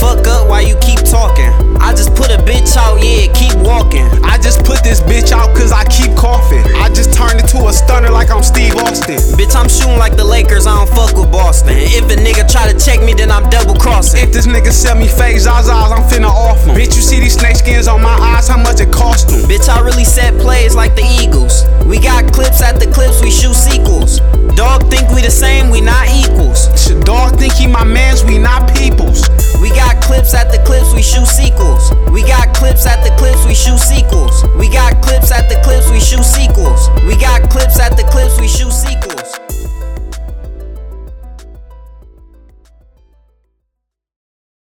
fuck up while you keep talking. I just put a bitch out, yeah, keep walking. I just put this bitch out cause I keep coughing. I just turned into a stunner like I'm Steve Austin. Bitch, I'm shooting like the Lakers, I don't fuck with Boston. If a nigga try to check me, then I'm double crossing. If this nigga sell me fake eyes, I'm finna off him. Bitch, you see these snake skins on my eyes, how much it cost them? Bitch, I really set plays like the Eagles. We got clips at the clips, we shoot sequels. Dog think we the same, we not equals. Dog think he my mans, we not we shoot sequels. We got clips at the clips, we shoot sequels. We got clips